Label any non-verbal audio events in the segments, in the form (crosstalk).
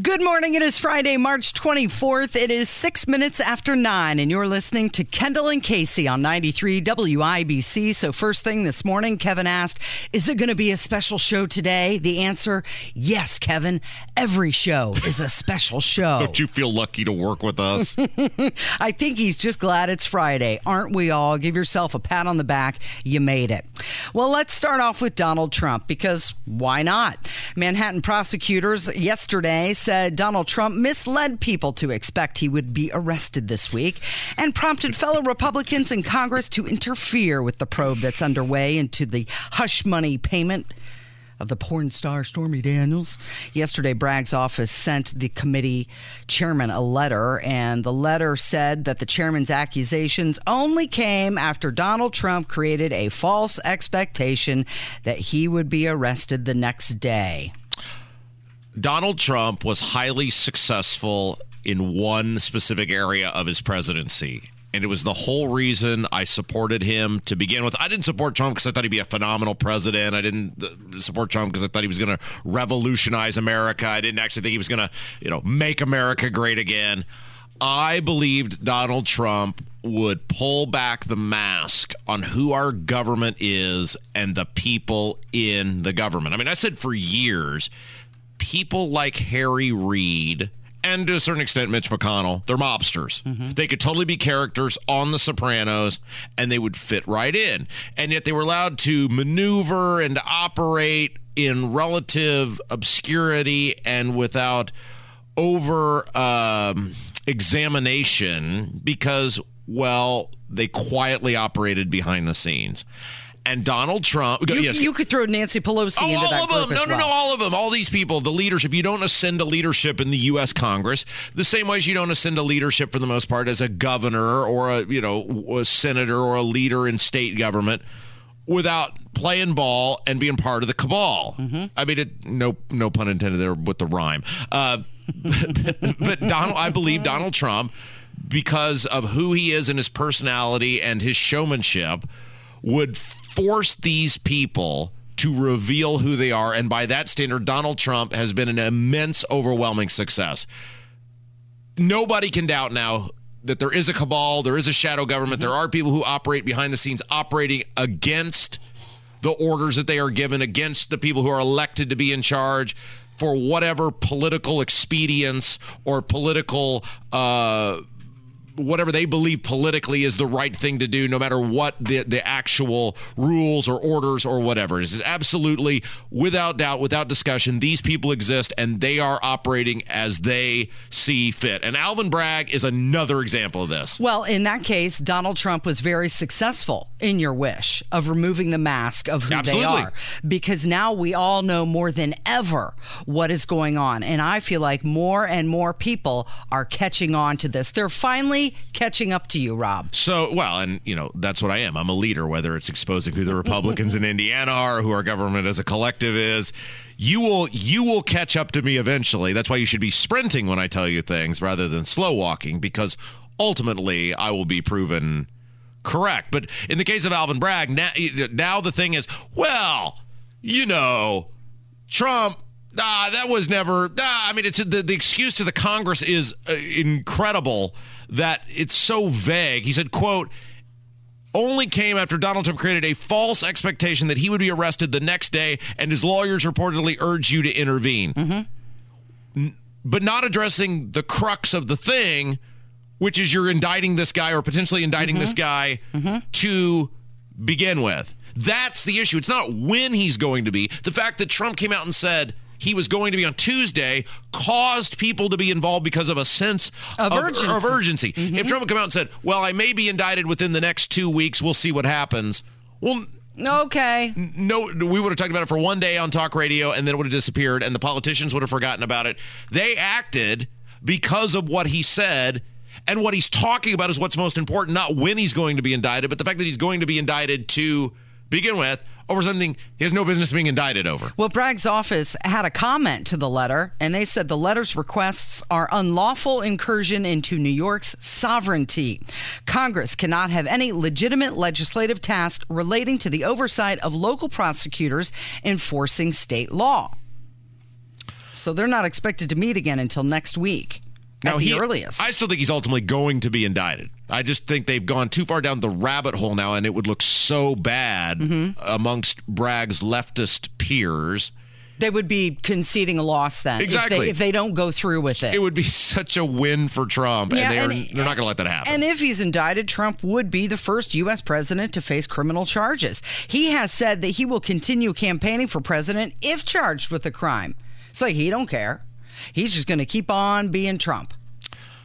Good morning. It is Friday, March 24th. It is six minutes after nine, and you're listening to Kendall and Casey on 93 WIBC. So, first thing this morning, Kevin asked, Is it going to be a special show today? The answer, yes, Kevin. Every show is a special (laughs) show. Don't you feel lucky to work with us? (laughs) I think he's just glad it's Friday. Aren't we all? Give yourself a pat on the back. You made it. Well, let's start off with Donald Trump because why not? Manhattan prosecutors yesterday said Donald Trump misled people to expect he would be arrested this week and prompted fellow Republicans in Congress to interfere with the probe that's underway into the hush money payment of the porn star Stormy Daniels. Yesterday, Bragg's office sent the committee chairman a letter, and the letter said that the chairman's accusations only came after Donald Trump created a false expectation that he would be arrested the next day. Donald Trump was highly successful in one specific area of his presidency. And it was the whole reason I supported him to begin with. I didn't support Trump because I thought he'd be a phenomenal president. I didn't uh, support Trump because I thought he was going to revolutionize America. I didn't actually think he was going to, you know, make America great again. I believed Donald Trump would pull back the mask on who our government is and the people in the government. I mean, I said for years people like Harry Reid and to a certain extent Mitch McConnell, they're mobsters. Mm-hmm. They could totally be characters on The Sopranos and they would fit right in. And yet they were allowed to maneuver and operate in relative obscurity and without over um, examination because, well, they quietly operated behind the scenes and Donald Trump. You, yes. you could throw Nancy Pelosi oh, into all that of them. No, no, well. no, all of them. All these people, the leadership. You don't ascend to leadership in the U.S. Congress the same way as you don't ascend to leadership for the most part as a governor or a you know a senator or a leader in state government without playing ball and being part of the cabal. Mm-hmm. I mean, it, no, no pun intended there with the rhyme. Uh, but, (laughs) but Donald, I believe Donald Trump, because of who he is and his personality and his showmanship, would force these people to reveal who they are. And by that standard, Donald Trump has been an immense, overwhelming success. Nobody can doubt now that there is a cabal, there is a shadow government, there are people who operate behind the scenes, operating against the orders that they are given, against the people who are elected to be in charge for whatever political expedience or political uh, whatever they believe politically is the right thing to do, no matter what the, the actual rules or orders or whatever. It is absolutely, without doubt, without discussion, these people exist and they are operating as they see fit. And Alvin Bragg is another example of this. Well, in that case, Donald Trump was very successful in your wish of removing the mask of who absolutely. they are. Because now we all know more than ever what is going on. And I feel like more and more people are catching on to this. They're finally catching up to you, Rob. So, well, and you know, that's what I am. I'm a leader, whether it's exposing who the Republicans in Indiana are, who our government as a collective is. You will you will catch up to me eventually. That's why you should be sprinting when I tell you things rather than slow walking, because ultimately I will be proven correct. But in the case of Alvin Bragg, now, now the thing is, well, you know, Trump Ah, that was never. Ah, I mean, it's the, the excuse to the Congress is uh, incredible that it's so vague. He said, quote, only came after Donald Trump created a false expectation that he would be arrested the next day, and his lawyers reportedly urged you to intervene. Mm-hmm. but not addressing the crux of the thing, which is you're indicting this guy or potentially indicting mm-hmm. this guy mm-hmm. to begin with. That's the issue. It's not when he's going to be. The fact that Trump came out and said, he was going to be on Tuesday caused people to be involved because of a sense of, of urgency. Of urgency. Mm-hmm. If Trump had come out and said, well, I may be indicted within the next two weeks, we'll see what happens. Well, Okay. No, we would have talked about it for one day on talk radio and then it would have disappeared and the politicians would have forgotten about it. They acted because of what he said. And what he's talking about is what's most important, not when he's going to be indicted, but the fact that he's going to be indicted to begin with over something he has no business being indicted over. Well, Bragg's office had a comment to the letter, and they said the letter's requests are unlawful incursion into New York's sovereignty. Congress cannot have any legitimate legislative task relating to the oversight of local prosecutors enforcing state law. So they're not expected to meet again until next week. Now, he, earliest. I still think he's ultimately going to be indicted. I just think they've gone too far down the rabbit hole now, and it would look so bad mm-hmm. amongst Bragg's leftist peers. They would be conceding a loss then. Exactly. If they, if they, don't go through with it. It would be (laughs) such a win for Trump, yeah, and, they and, they're not going to let that happen. And if he's indicted, Trump would be the first U.S. president to face criminal charges. He has said that he will continue campaigning for president if charged with a crime. It's like he don't care. He's just going to keep on being Trump.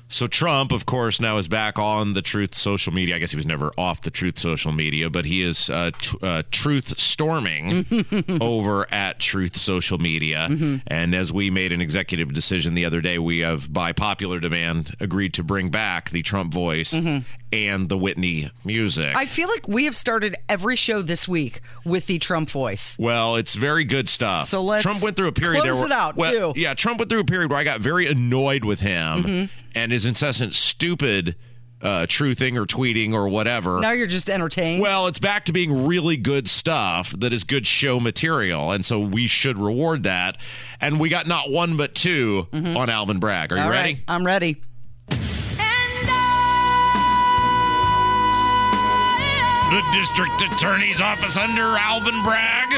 So Trump, of course, now is back on the Truth social media. I guess he was never off the Truth social media, but he is uh, t- uh, Truth storming (laughs) over at Truth social media. Mm-hmm. And as we made an executive decision the other day, we have, by popular demand, agreed to bring back the Trump voice mm-hmm. And the Whitney music. I feel like we have started every show this week with the Trump voice. Well, it's very good stuff. So let's Trump went through a period close there. Where, it out well, too. Yeah, Trump went through a period where I got very annoyed with him. Mm-hmm and his incessant stupid uh, truthing or tweeting or whatever. Now you're just entertained. Well, it's back to being really good stuff that is good show material, and so we should reward that. And we got not one but 2 mm-hmm. on Alvin Bragg. Are you ready? Right, I'm ready. The district attorney's office under Alvin Bragg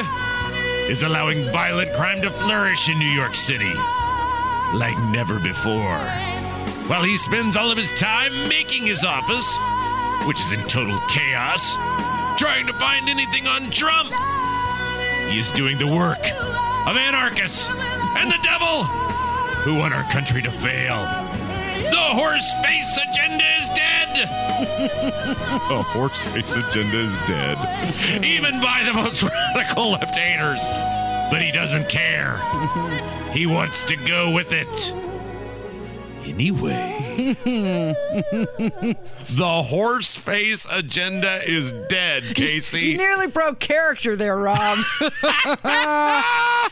is allowing violent crime to flourish in New York City like never before. While he spends all of his time making his office, which is in total chaos, trying to find anything on Trump, he is doing the work of anarchists and the devil who want our country to fail. The horse face agenda is dead. (laughs) the horse face agenda is dead. Even by the most (laughs) radical left haters. But he doesn't care. He wants to go with it. Anyway, (laughs) the horse face agenda is dead, Casey. You nearly broke character there, Rob.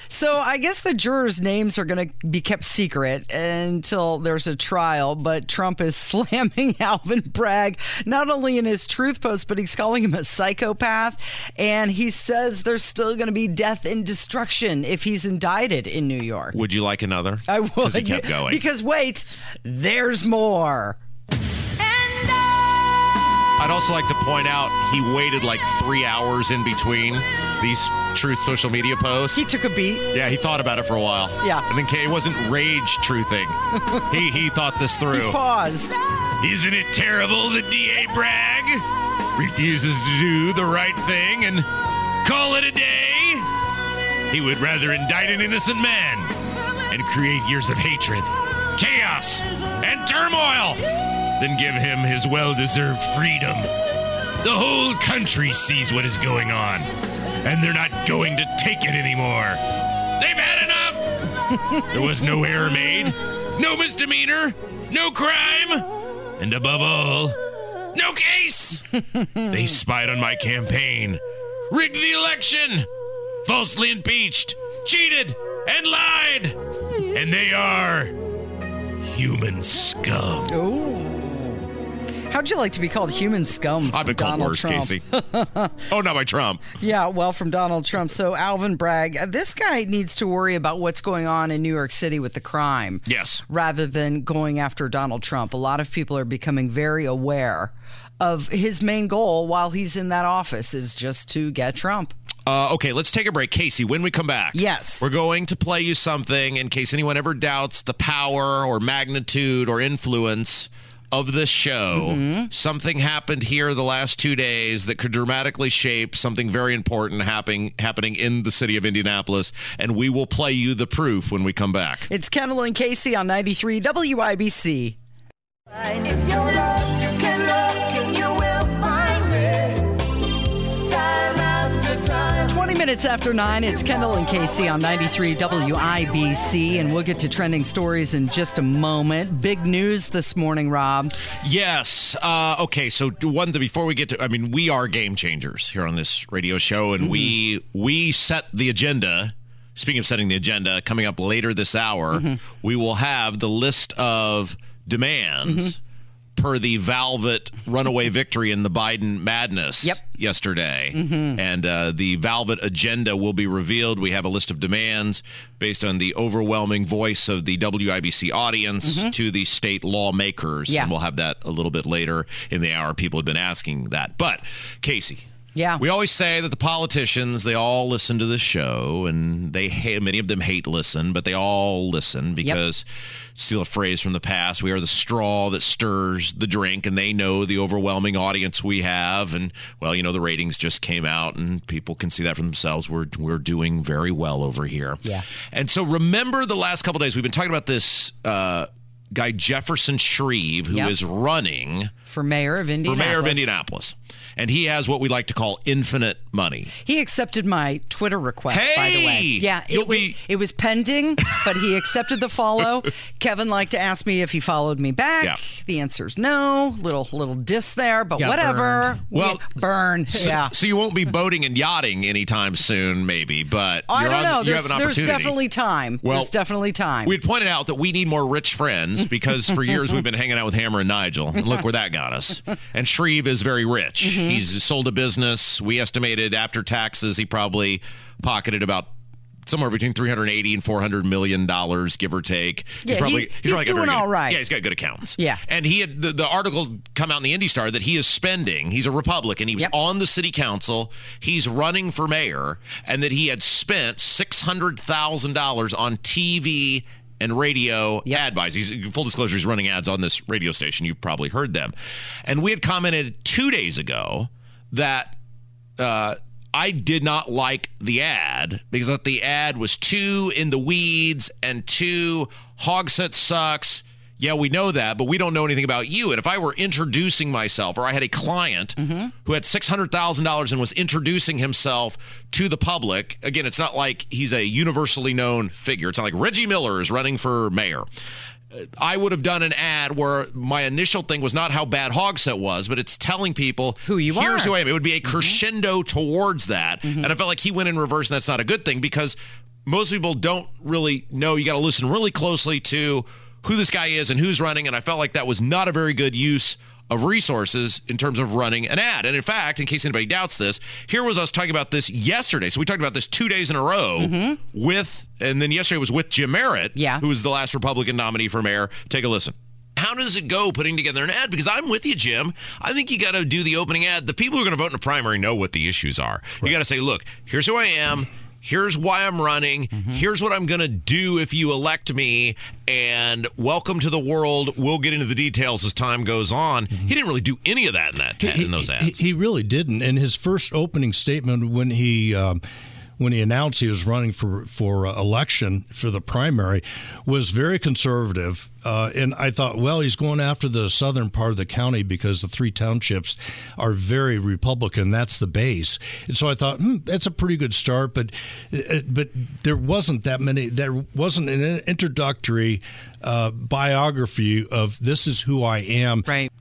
So I guess the jurors' names are going to be kept secret until there's a trial. But Trump is (laughs) slamming Alvin Bragg not only in his truth post, but he's calling him a psychopath. And he says there's still going to be death and destruction if he's indicted in New York. Would you like another? I would. Because he kept going. Because wait, there's more. I'd also like to point out he waited like three hours in between these truth social media posts. He took a beat. Yeah, he thought about it for a while. Yeah. And then Kay wasn't rage truthing. (laughs) he he thought this through. He paused. Isn't it terrible that DA Bragg refuses to do the right thing and call it a day? He would rather indict an innocent man and create years of hatred, chaos, and turmoil than give him his well deserved freedom. The whole country sees what is going on, and they're not going to take it anymore. They've had enough! (laughs) there was no error made, no misdemeanor, no crime, and above all, no case! (laughs) they spied on my campaign, rigged the election, falsely impeached, cheated, and lied! And they are human scum. Ooh. How'd you like to be called human scum? I've been called Donald worse, Trump? Casey. (laughs) oh, not by Trump. Yeah, well, from Donald Trump. So Alvin Bragg, uh, this guy needs to worry about what's going on in New York City with the crime. Yes. Rather than going after Donald Trump. A lot of people are becoming very aware of his main goal while he's in that office is just to get Trump. Uh, okay, let's take a break. Casey, when we come back, yes, we're going to play you something in case anyone ever doubts the power or magnitude or influence of this show, mm-hmm. something happened here the last two days that could dramatically shape something very important happening happening in the city of Indianapolis, and we will play you the proof when we come back. It's Kendall and Casey on 93 WIBC. Minutes after nine, it's Kendall and Casey on 93 WIBC, and we'll get to trending stories in just a moment. Big news this morning, Rob. Yes. Uh, okay. So one thing before we get to, I mean, we are game changers here on this radio show, and mm-hmm. we we set the agenda. Speaking of setting the agenda, coming up later this hour, mm-hmm. we will have the list of demands. Mm-hmm per the Velvet runaway victory in the Biden madness yep. yesterday. Mm-hmm. And uh, the Velvet agenda will be revealed. We have a list of demands based on the overwhelming voice of the WIBC audience mm-hmm. to the state lawmakers. Yeah. And we'll have that a little bit later in the hour. People have been asking that. But, Casey. Yeah. We always say that the politicians, they all listen to the show and they hate, many of them hate listen, but they all listen because yep steal a phrase from the past. We are the straw that stirs the drink, and they know the overwhelming audience we have. And well, you know, the ratings just came out, and people can see that for themselves. We're we're doing very well over here. Yeah. And so remember the last couple days we've been talking about this. Uh, guy Jefferson Shreve, who yep. is running for mayor of Indianapolis. For mayor of Indianapolis and he has what we like to call infinite money. He accepted my Twitter request, hey, by the way. Yeah, it, be... it was pending, but he accepted the follow. (laughs) Kevin liked to ask me if he followed me back. Yeah. The answer is no. Little little diss there, but yeah, whatever. Well, burn. So, yeah. So you won't be boating and yachting anytime soon, maybe, but I don't on, know. You have an opportunity. There's definitely time. Well, there's definitely time. We had pointed out that we need more rich friends because for years we've been hanging out with Hammer and Nigel, and look where that got us. And Shreve is very rich. Mm-hmm. He's sold a business. We estimated after taxes, he probably pocketed about somewhere between 380 and 400 million dollars give or take yeah, he's probably, he's, he's probably doing all right yeah he's got good accounts yeah and he had the, the, article come out in the indy star that he is spending he's a republican he was yep. on the city council he's running for mayor and that he had spent $600000 on tv and radio yep. ad buys. He's full disclosure, he's running ads on this radio station. You've probably heard them. And we had commented two days ago that uh, I did not like the ad because the ad was too in the weeds and too Hogsett sucks. Yeah, we know that, but we don't know anything about you. And if I were introducing myself, or I had a client mm-hmm. who had six hundred thousand dollars and was introducing himself to the public, again, it's not like he's a universally known figure. It's not like Reggie Miller is running for mayor. I would have done an ad where my initial thing was not how bad Hogsett was, but it's telling people who you here's are. Here's who I am. It would be a mm-hmm. crescendo mm-hmm. towards that. Mm-hmm. And I felt like he went in reverse, and that's not a good thing because most people don't really know. You got to listen really closely to who this guy is and who's running. And I felt like that was not a very good use of resources in terms of running an ad. And in fact, in case anybody doubts this, here was us talking about this yesterday. So we talked about this two days in a row mm-hmm. with, and then yesterday was with Jim Merritt, yeah. who was the last Republican nominee for mayor. Take a listen how does it go putting together an ad? Because I'm with you, Jim. I think you got to do the opening ad. The people who are going to vote in a primary know what the issues are. Right. You got to say, look, here's who I am here's why I'm running. Mm-hmm. Here's what I'm going to do if you elect me. And welcome to the world. We'll get into the details as time goes on. Mm-hmm. He didn't really do any of that in that he, in those ads. He, he, really didn't. In his first opening statement, when he um, when he announced he was running for for uh, election for the primary was very conservative, uh, and I thought, well, he's going after the southern part of the county because the three townships are very Republican. That's the base, and so I thought hmm, that's a pretty good start. But uh, but there wasn't that many. There wasn't an introductory uh, biography of this is who I am. Right.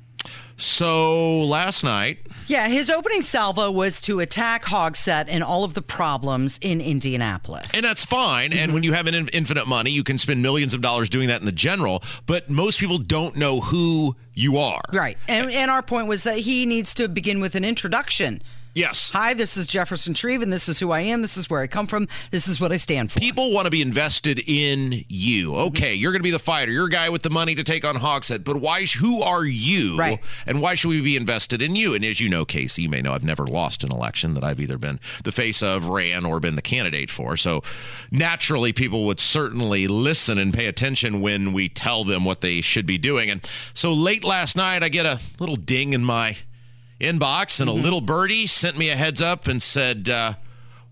So last night. Yeah, his opening salvo was to attack Hogsett and all of the problems in Indianapolis. And that's fine. Mm-hmm. And when you have an infinite money, you can spend millions of dollars doing that in the general. But most people don't know who you are. Right. And, and our point was that he needs to begin with an introduction Yes. Hi, this is Jefferson Shreve, and this is who I am. This is where I come from. This is what I stand for. People want to be invested in you. Mm-hmm. Okay, mm-hmm. you're going to be the fighter. You're a guy with the money to take on Hogsett, but why? Who are you? Right. And why should we be invested in you? And as you know, Casey, you may know I've never lost an election that I've either been the face of, ran, or been the candidate for. So naturally, people would certainly listen and pay attention when we tell them what they should be doing. And so late last night, I get a little ding in my inbox, and mm-hmm. a little birdie sent me a heads up and said, uh,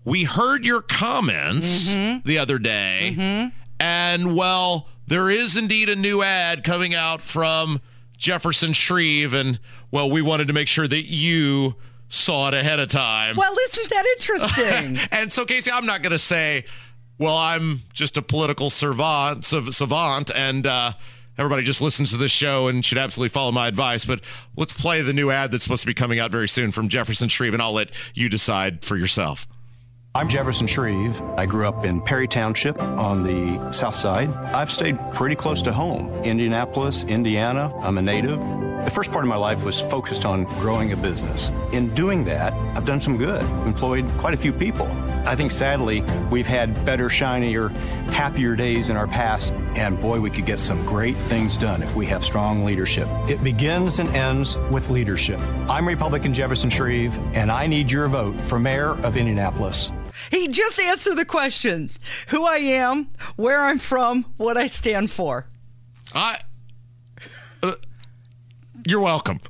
"We heard your comments mm-hmm. the other day, mm-hmm. and well, there is indeed a new ad coming out from Jefferson Shreve, and well, we wanted to make sure that you." saw it ahead of time. Well, isn't that interesting? (laughs) and so, Casey, I'm not going to say, well, I'm just a political savant, savant and uh, everybody just listens to this show and should absolutely follow my advice. But let's play the new ad that's supposed to be coming out very soon from Jefferson Shreve, and I'll let you decide for yourself. I'm Jefferson Shreve. I grew up in Perry Township on the south side. I've stayed pretty close to home. Indianapolis, Indiana. I'm a native. The first part of my life was focused on growing a business. In doing that, I've done some good, employed quite a few people. I think sadly, we've had better, shinier, happier days in our past, and boy, we could get some great things done if we have strong leadership. It begins and ends with leadership. I'm Republican Jefferson Shreve, and I need your vote for mayor of Indianapolis. He just answered the question who I am, where I'm from, what I stand for. I. Uh, you're welcome. (laughs)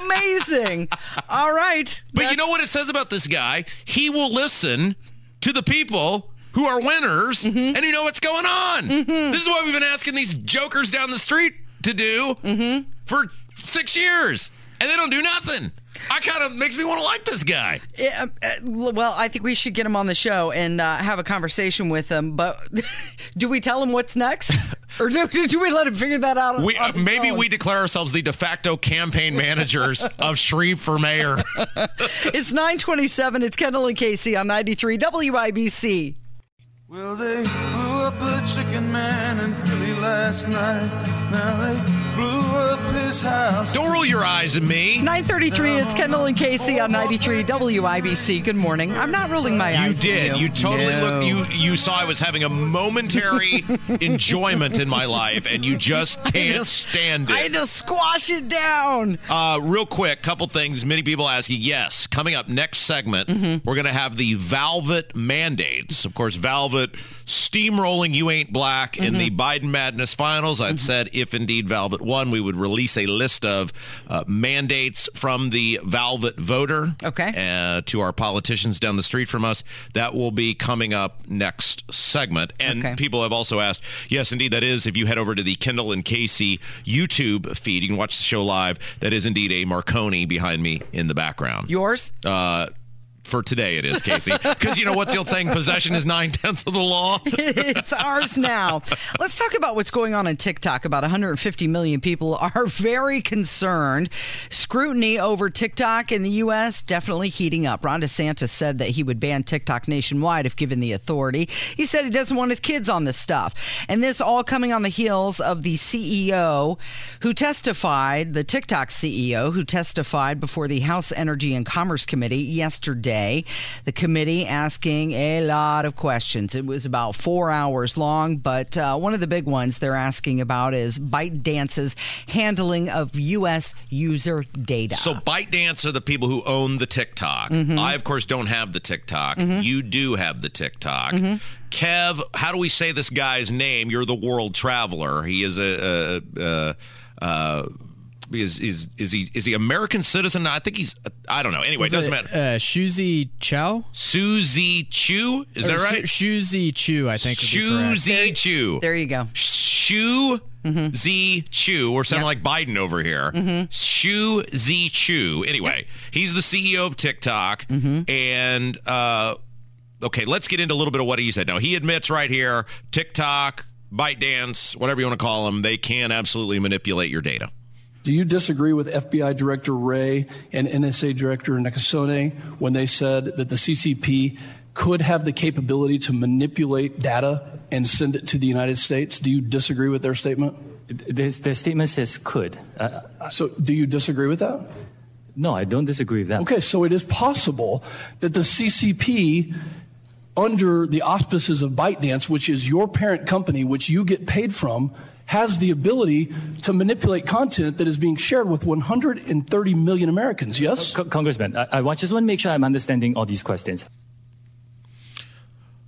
Amazing. All right. But you know what it says about this guy? He will listen to the people who are winners mm-hmm. and who know what's going on. Mm-hmm. This is what we've been asking these jokers down the street to do mm-hmm. for six years, and they don't do nothing. I kind of makes me want to like this guy. Yeah, uh, well, I think we should get him on the show and uh, have a conversation with him. But (laughs) do we tell him what's next, or do, do we let him figure that out? We, uh, maybe own? we declare ourselves the de facto campaign managers (laughs) of Shreve for mayor. (laughs) it's nine twenty-seven. It's Kendall and Casey on ninety-three WIBC. Well, they blew up a chicken man in Philly last night. Now they blew up his house. Don't roll your eyes at me. 933, it's Kendall and Casey on 93 WIBC. Good morning. I'm not rolling my you eyes. Did. You did. You totally no. looked. You you saw I was having a momentary (laughs) enjoyment in my life, and you just can't just, stand it. I had to squash it down. Uh, real quick, couple things. Many people asking. Yes, coming up next segment, mm-hmm. we're going to have the Valvet mandates. Of course, Valvet steamrolling You Ain't Black mm-hmm. in the Biden Madness finals. I'd mm-hmm. said if indeed Valvet won, we would release a list of uh, mandates from the Velvet voter okay. Uh, to our politicians down the street from us. That will be coming up next segment. And okay. people have also asked, yes, indeed, that is. If you head over to the Kendall and Casey YouTube feed, you can watch the show live. That is indeed a Marconi behind me in the background. Yours? Uh, for today it is, Casey. (laughs) Because you know what's the old saying? Possession is nine tenths of the law. (laughs) it's ours now. Let's talk about what's going on in TikTok. About 150 million people are very concerned. Scrutiny over TikTok in the U.S. definitely heating up. Ron DeSantis said that he would ban TikTok nationwide if given the authority. He said he doesn't want his kids on this stuff. And this all coming on the heels of the CEO who testified, the TikTok CEO who testified before the House Energy and Commerce Committee yesterday The committee asking a lot of questions. It was about four hours long, but uh, one of the big ones they're asking about is ByteDance's handling of U.S. user data. So ByteDance are the people who own the TikTok. Mm-hmm. I, of course, don't have the TikTok. Mm-hmm. You do have the TikTok. Mm-hmm. Kev, how do we say this guy's name? You're the world traveler. He is a, a, a, a is is is he is he American citizen? I think he's I don't know. Anyway, it doesn't matter. Uh, Shuzi Chow. Suzy Chu. Is or that right? Shuzi Chu. I think. Shuzi Chu. There you go. Shu. Mm-hmm. Z Chu, or sounding yep. like Biden over here. Mm-hmm. Shu Z Chu. Anyway, he's the CEO of TikTok, mm-hmm. and uh, okay, let's get into a little bit of what he said. Now he admits right here, TikTok, ByteDance, whatever you want to call them, they can absolutely manipulate your data. Do you disagree with FBI Director Wray and NSA Director Nakasone when they said that the CCP could have the capability to manipulate data and send it to the United States? Do you disagree with their statement? The, the statement says could. Uh, so, do you disagree with that? No, I don't disagree with that. Okay, so it is possible that the CCP under the auspices of ByteDance, which is your parent company, which you get paid from, has the ability to manipulate content that is being shared with 130 million Americans. Yes? C- Congressman, I, I just want to make sure I'm understanding all these questions.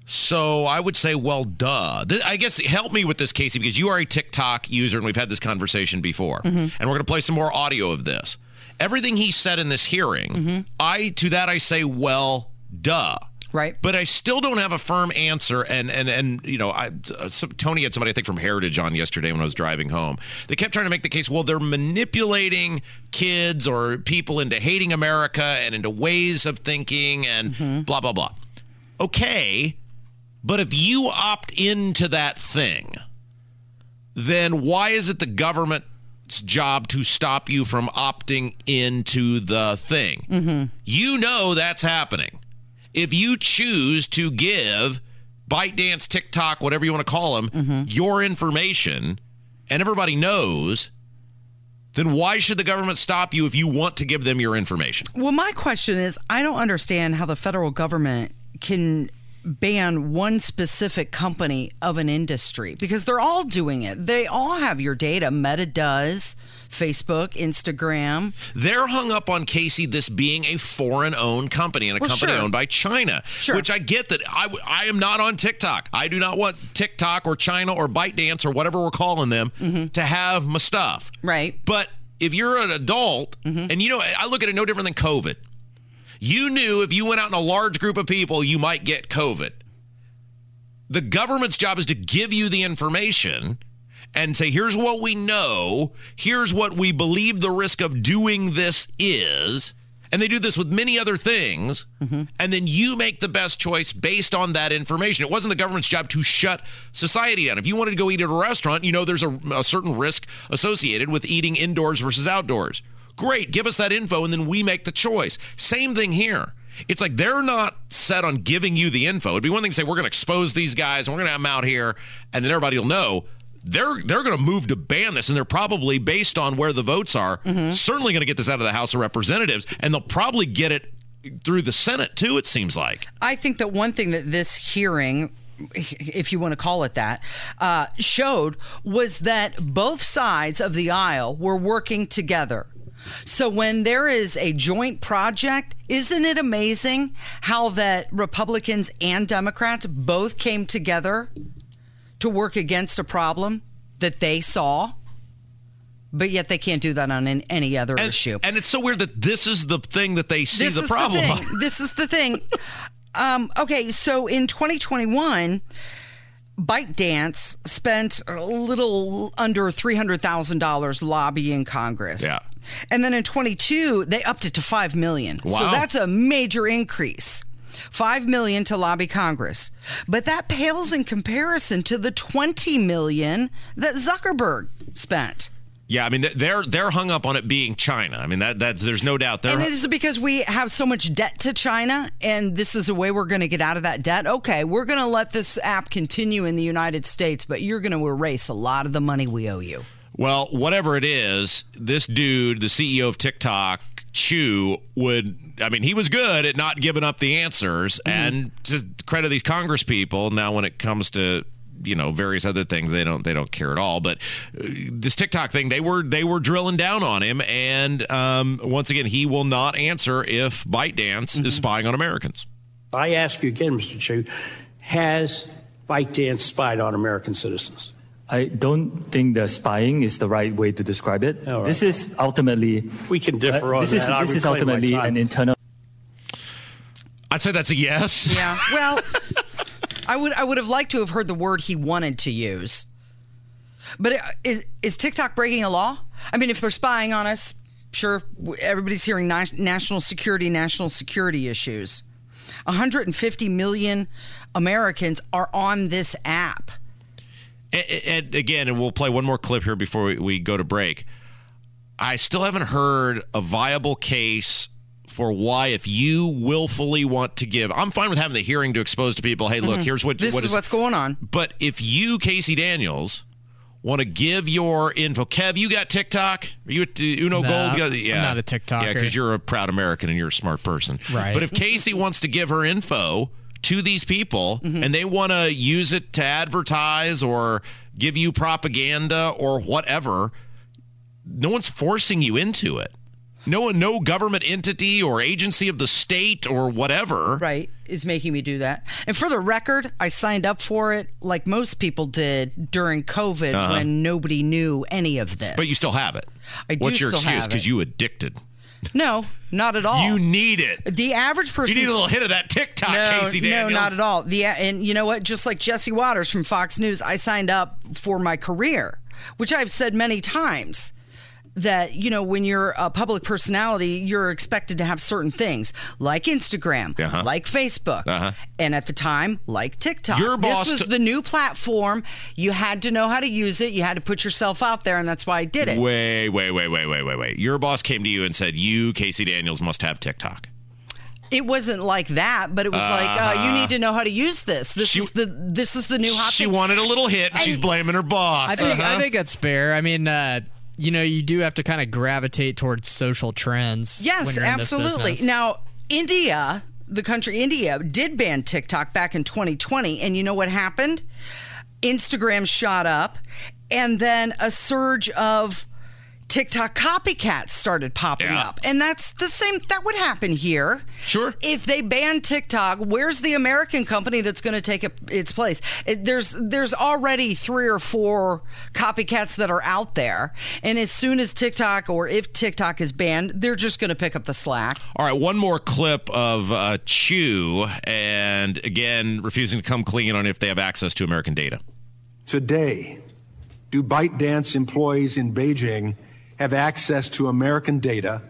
So I would say, well, duh. I guess help me with this, Casey, because you are a TikTok user and we've had this conversation before. Mm-hmm. And we're going to play some more audio of this. Everything he said in this hearing, mm-hmm. I to that I say, well, duh. Right. But I still don't have a firm answer. And and and you know, I, uh, some, Tony had somebody I think from Heritage on yesterday when I was driving home. They kept trying to make the case. Well, they're manipulating kids or people into hating America and into ways of thinking and blah blah blah. Okay, but if you opt into that thing, then why is it the government's job to stop you from opting into the thing? You know that's happening. If you choose to give ByteDance, TikTok, whatever you want to call them, mm-hmm. your information, and everybody knows, then why should the government stop you if you want to give them your information? Well, my question is I don't understand how the federal government can ban one specific company of an industry because they're all doing it. They all have your data. Meta does, Facebook, Instagram. They're hung up on Casey this being a foreign owned company and a Well, company sure. owned by China, Sure. which I get that I, w- I am not on TikTok. I do not want TikTok or China or ByteDance or whatever we're calling them to have my stuff. Mm-hmm. Right. But if you're an adult, and you know, I look at it no different than COVID. You knew if you went out in a large group of people, you might get COVID. The government's job is to give you the information and say, here's what we know, here's what we believe the risk of doing this is. And they do this with many other things. Mm-hmm. And then you make the best choice based on that information. It wasn't the government's job to shut society down. If you wanted to go eat at a restaurant, you know there's a, a certain risk associated with eating indoors versus outdoors. Great, give us that info and then we make the choice. Same thing here. It's like they're not set on giving you the info. It'd be one thing to say we're going to expose these guys and we're going to have them out here and then everybody will know. They're they're going to move to ban this, and they're probably based on where the votes are. Certainly going to get this out of the House of Representatives, and they'll probably get it through the Senate too. It seems like. I think that one thing that this hearing, if you want to call it that, uh, showed was that both sides of the aisle were working together. So when there is a joint project, isn't it amazing how that Republicans and Democrats both came together to work against a problem that they saw? But yet they can't do that on an- any other And, issue. and it's so weird that this is the thing that they see This the problem. The on. This is the thing. (laughs) Um, okay, so in 2021, ByteDance spent a little under $300,000 lobbying Congress. Yeah. And then in 22, they upped it to 5 million. Wow. So that's a major increase. 5 million to lobby Congress. But that pales in comparison to the 20 million that Zuckerberg spent. Yeah, I mean they're they're hung up on it being China. I mean that that there's no doubt. They're And is it because we have so much debt to China and this is a way we're going to get out of that debt? Okay, we're going to let this app continue in the United States, but you're going to erase a lot of the money we owe you. Well, whatever it is, this dude, the CEO of TikTok, Chew, would I mean, he was good at not giving up the answers mm-hmm. and to credit these Congress people, now when it comes to you know various other things they don't they don't care at all but uh, this tiktok thing they were they were drilling down on him and um, once again he will not answer if ByteDance is spying on americans I ask you again, Mr. Chew, has ByteDance spied on American citizens? I don't think the spying is the right way to describe it. All right. This is ultimately We can differ uh, on this that. This is ultimately an internal. i'd say that's a yes Yeah. Well, (laughs) I would I would have liked to have heard the word he wanted to use. But is is TikTok breaking a law? I mean, if they're spying on us, sure, everybody's hearing na- national security, national security issues. 150 million Americans are on this app. And, and again, and we'll play one more clip here before we, we go to break. I still haven't heard a viable case for why, if you willfully want to give, I'm fine with having the hearing to expose to people. Hey, look, here's what Mm-hmm. This what is what's going on. But if you, Casey Daniels, want to give your info, Kev, you got TikTok? Are you at Uno Nah, Gold? You got- I'm not a TikToker. Yeah, because you're a proud American and you're a smart person. Right. But if Casey wants to give her info to these people Mm-hmm. and they want to use it to advertise or give you propaganda or whatever, no one's forcing you into it. No, no government entity or agency of the state or whatever. Right, is making me do that. And for the record, I signed up for it like most people did during COVID when nobody knew any of this. Uh-huh. But you still have it. I do What's your still excuse? Because you addicted. No, not at all. You need it. the average person. You need a little hit of that TikTok, no, Casey Daniels. No, not at all. The and you know what? Just like Jesse Watters from Fox News, I signed up for my career, which I've said many times that you know when you're a public personality you're expected to have certain things like instagram Uh-huh. like facebook Uh-huh. and at the time like tiktok Your boss this was t- the new platform you had to know how to use it you had to put yourself out there and that's why i did it Wait, wait, wait, wait, wait, wait, wait. Your boss came to you and said, "You, Casey Daniels, must have TikTok." it wasn't like that but it was like uh, you need to know how to use this this She- is the this is the new hot She thing. wanted a little hit, and she's blaming her boss. I think Uh-huh. I think that's fair. I mean, uh, you know, you do have to kind of gravitate towards social trends. Yes, you're in this absolutely. Now, India, the country India, did ban TikTok back in 2020. And you know what happened? Instagram shot up, and then a surge of TikTok copycats started popping Yeah. up. And that's the same, that would happen here. Sure. If they ban TikTok, where's the American company that's going to take it, its place? It, there's there's already three or four copycats that are out there, and as soon as TikTok or if TikTok is banned, they're just going to pick up the slack. All right, one more clip of uh, Chew, and again, refusing to come clean on if they have access to American data. Today, do ByteDance employees in Beijing have access to American data?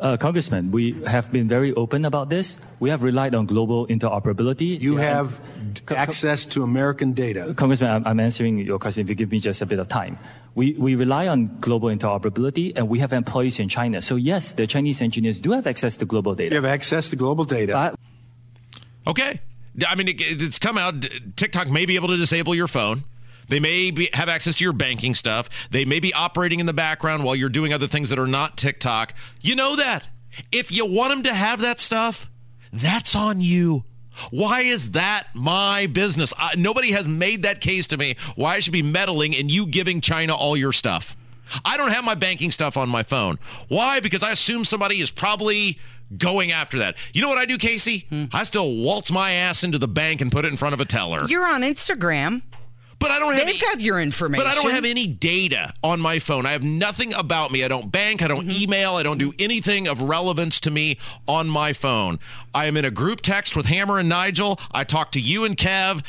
Uh, Congressman, we have been very open about this. We have relied on global interoperability. You Yeah. have Co- co- access to American data. Congressman, I'm, I'm answering your question if you give me just a bit of time. We, we rely on global interoperability and we have employees in China. So yes, the Chinese engineers do have access to global data. You have access to global data. Uh, Okay. I mean, it, it's come out. TikTok may be able to disable your phone. They may be, have access to your banking stuff. They may be operating in the background while you're doing other things that are not TikTok. You know that. If you want them to have that stuff, that's on you. Why is that my business? I, nobody has made that case to me why I should be meddling in you giving China all your stuff. I don't have my banking stuff on my phone. Why? Because I assume somebody is probably going after that. You know what I do, Casey? Hmm. I still waltz my ass into the bank and put it in front of a teller. You're on Instagram. But I don't have They've any- got your information. But I don't have any data on my phone. I have nothing about me. I don't bank. I don't Mm-hmm. email. I don't do anything of relevance to me on my phone. I am in a group text with Hammer and Nigel. I talk to you and Kev.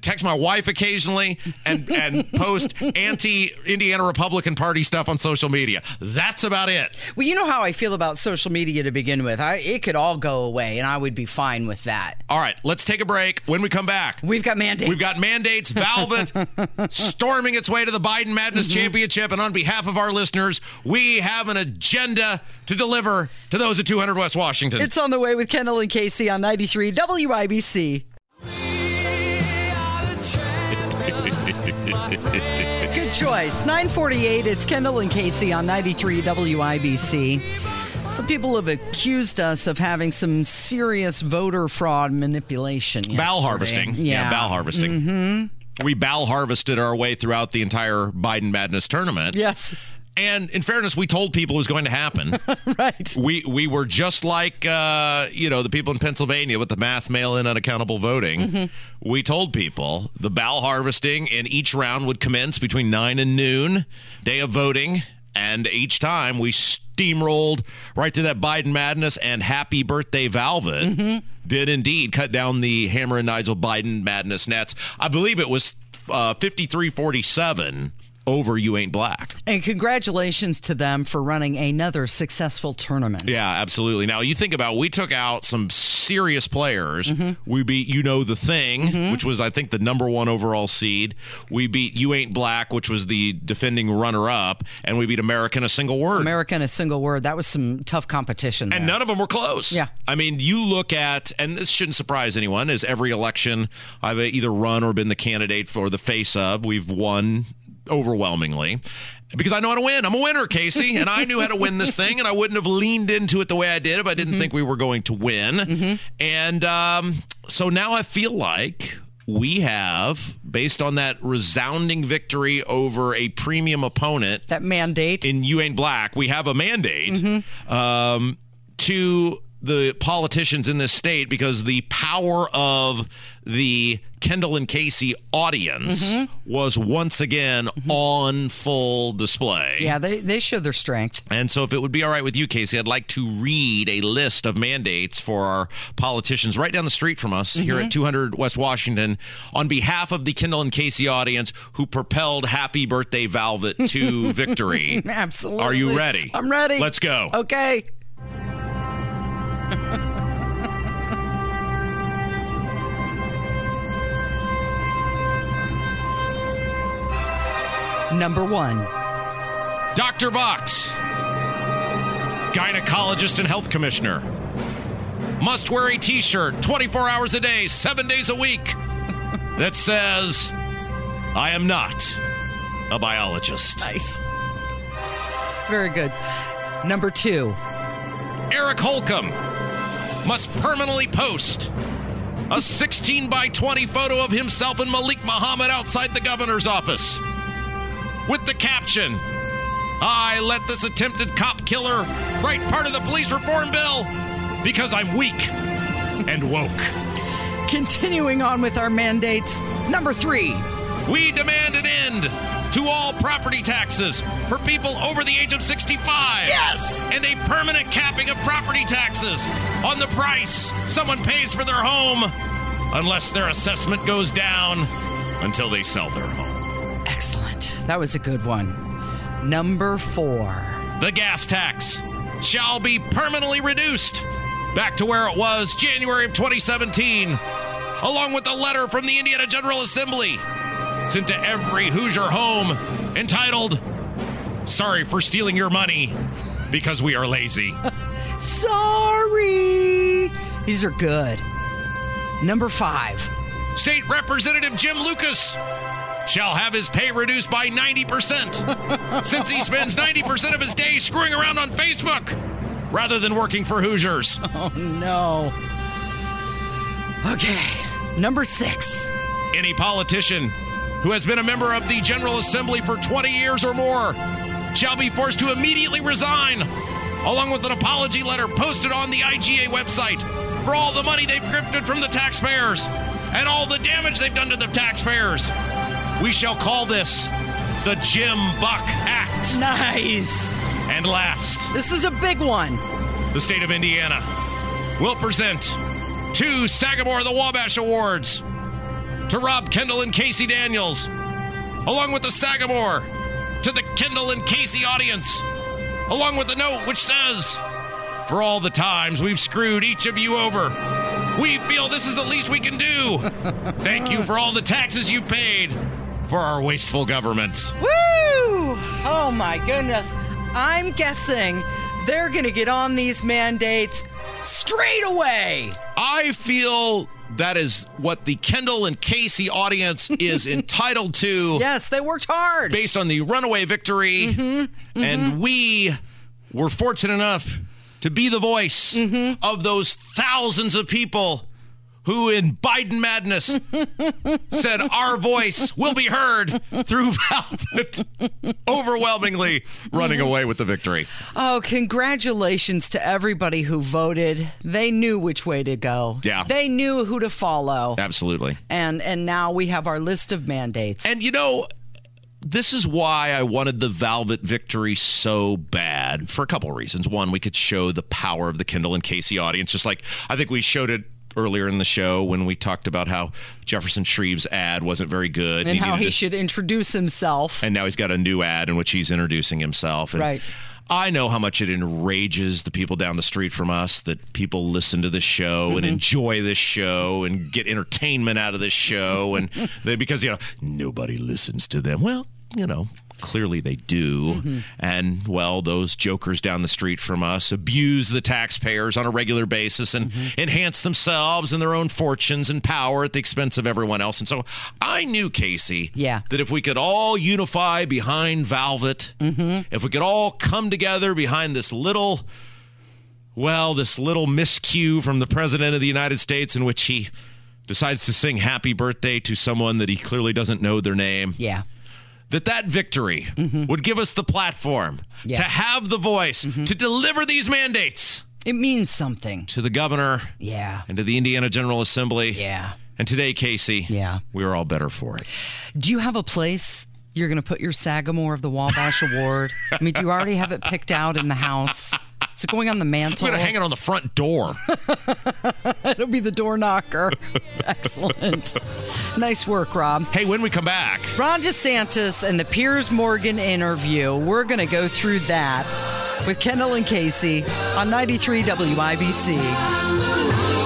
Text my wife occasionally and and (laughs) post anti Indiana Republican Party stuff on social media. That's about it. Well, you know how I feel about social media to begin with. I, it could all go away, and I would be fine with that. All right, let's take a break. When we come back, We've got mandates. We've got mandates, Velvet (laughs) storming its way to the Biden Madness Mm-hmm. Championship. And on behalf of our listeners, we have an agenda to deliver to those at 200 West Washington. It's on the way with Kendall and Casey on 93 WIBC. (laughs) Good choice. 948, it's Kendall and Casey on 93 WIBC. Some people have accused us of having some serious voter fraud manipulation. Yesterday. harvesting. Yeah. ball harvesting. Mm-hmm. We ball harvested our way throughout the entire Biden Madness tournament. Yes. And in fairness, we told people it was going to happen. (laughs) right. We we were just like uh, you know the people in Pennsylvania with the mass mail-in unaccountable voting. Mm-hmm. We told people the ballot harvesting in each round would commence between nine and noon, day of voting, and each time we steamrolled right through that Biden madness and happy birthday, Valvin. Mm-hmm. Did indeed cut down the Hammer and Nigel Biden madness nets. I believe it was uh, 53-47 over You Ain't Black. And congratulations to them for running another successful tournament. Yeah, absolutely. Now you think about we took out some serious players. Mm-hmm. We beat You Know the Thing, mm-hmm. which was I think the number one overall seed. We beat You Ain't Black, which was the defending runner up, and we beat American a single word. America in a single word. That was some tough competition. and none of them were close. Yeah. I mean, you look at, and this shouldn't surprise anyone, is every election I've either run or been the candidate for the face of, we've won overwhelmingly. Because I know how to win. I'm a winner, Casey, and I knew how to win this (laughs) thing, and I wouldn't have leaned into it the way I did if I didn't think we were going to win. And um, so now I feel like we have, based on that resounding victory over a premium opponent, that mandate in You Ain't Black, we have a mandate um, to the politicians in this state because the power of the Kendall and Casey audience mm-hmm. was once again mm-hmm. on full display. Yeah, they, they show their strength. And so, if it would be all right with you, Casey, I'd like to read a list of mandates for our politicians right down the street from us here at mm-hmm. 200 West Washington on behalf of the Kendall and Casey audience who propelled Happy Birthday Velvet to (laughs) victory. Absolutely. Are you ready? I'm ready. Let's go. Okay. Number one. Dr. Box, gynecologist and health commissioner, must wear a t shirt 24 hours a day, seven days a week (laughs) that says, I am not a biologist. Nice. Very good. Number two. Eric Holcomb must permanently post a 16 by 20 photo of himself and Malik Muhammad outside the governor's office with the caption I let this attempted cop killer write part of the police reform bill because I'm weak and woke. Continuing on with our mandates. Number three. We demand an end to all property taxes for people over the age of 65. Yes! And a permanent capping of property taxes on the price someone pays for their home unless their assessment goes down until they sell their home. That was a good one. Number four. The gas tax shall be permanently reduced back to where it was January of 2017, along with a letter from the Indiana General Assembly sent to every Hoosier home entitled, Sorry for stealing your money because we are lazy. (laughs) Sorry. These are good. Number five. State Representative Jim Lucas shall have his pay reduced by 90% (laughs) since he spends 90% of his day screwing around on Facebook rather than working for Hoosiers. (laughs) Oh, no. Okay. Number six. Any politician who has been a member of the General Assembly for 20 years or more shall be forced to immediately resign, along with an apology letter posted on the IGA website for all the money they've grifted from the taxpayers and all the damage they've done to the taxpayers. We shall call this the Jim Buck Act. Nice. And last, This is a big one. the state of Indiana will present two Sagamore the Wabash Awards to Rob Kendall and Casey Daniels, along with the Sagamore to the Kendall and Casey audience, along with a note which says, For all the times we've screwed each of you over, we feel this is the least we can do. (laughs) Thank you for all the taxes you paid for our wasteful government. Woo! Oh my goodness. I'm guessing they're going to get on these mandates straight away. I feel that is what the Kendall and Casey audience (laughs) is entitled to. Yes, they worked hard. Based on the runaway victory. Mm-hmm, And we were fortunate enough to be the voice Mm-hmm. of those thousands of people who, in Biden madness, (laughs) said our voice will be heard through Velvet, overwhelmingly running away with the victory. Oh, congratulations to everybody who voted. They knew which way to go. Yeah. They knew who to follow. Absolutely. And and now we have our list of mandates. And you know, this is why I wanted the Velvet victory so bad for a couple of reasons. One, we could show the power of the Kendall and Casey audience, just like I think we showed it earlier in the show when we talked about how Jefferson Shreve's ad wasn't very good. and how he to- should introduce himself. and now he's got a new ad in which he's introducing himself. And Right. I know how much it enrages the people down the street from us that people listen to this show and Mhm. enjoy this show and get entertainment out of this show and (laughs) they, because you know nobody listens to them. Well, you know, clearly they do. Mm-hmm. And well, those jokers down the street from us abuse the taxpayers on a regular basis and Mm-hmm. enhance themselves and their own fortunes and power at the expense of everyone else. And so I knew Casey Yeah. that if we could all unify behind Velvet, if we could all come together behind this little, well, this little miscue from the President of the United States in which he decides to sing happy birthday to someone that he clearly doesn't know their name. Yeah. That that victory mm-hmm. would give us the platform Yeah. to have the voice mm-hmm. to deliver these mandates It means something. to the governor Yeah. and to the Indiana General Assembly. Yeah. And today, Casey, Yeah. we are all better for it. Do you have a place you're going to put your Sagamore of the Wabash Award? I mean, do you already have it picked out in the house? Is it going on the mantel? Going to hang it on the front door. (laughs) It'll be the door knocker. (laughs) Excellent. Nice work, Rob. hey, when we come back, Ron DeSantis and the Piers Morgan interview. We're to go through that with Kendall and Casey on 93 WIBC.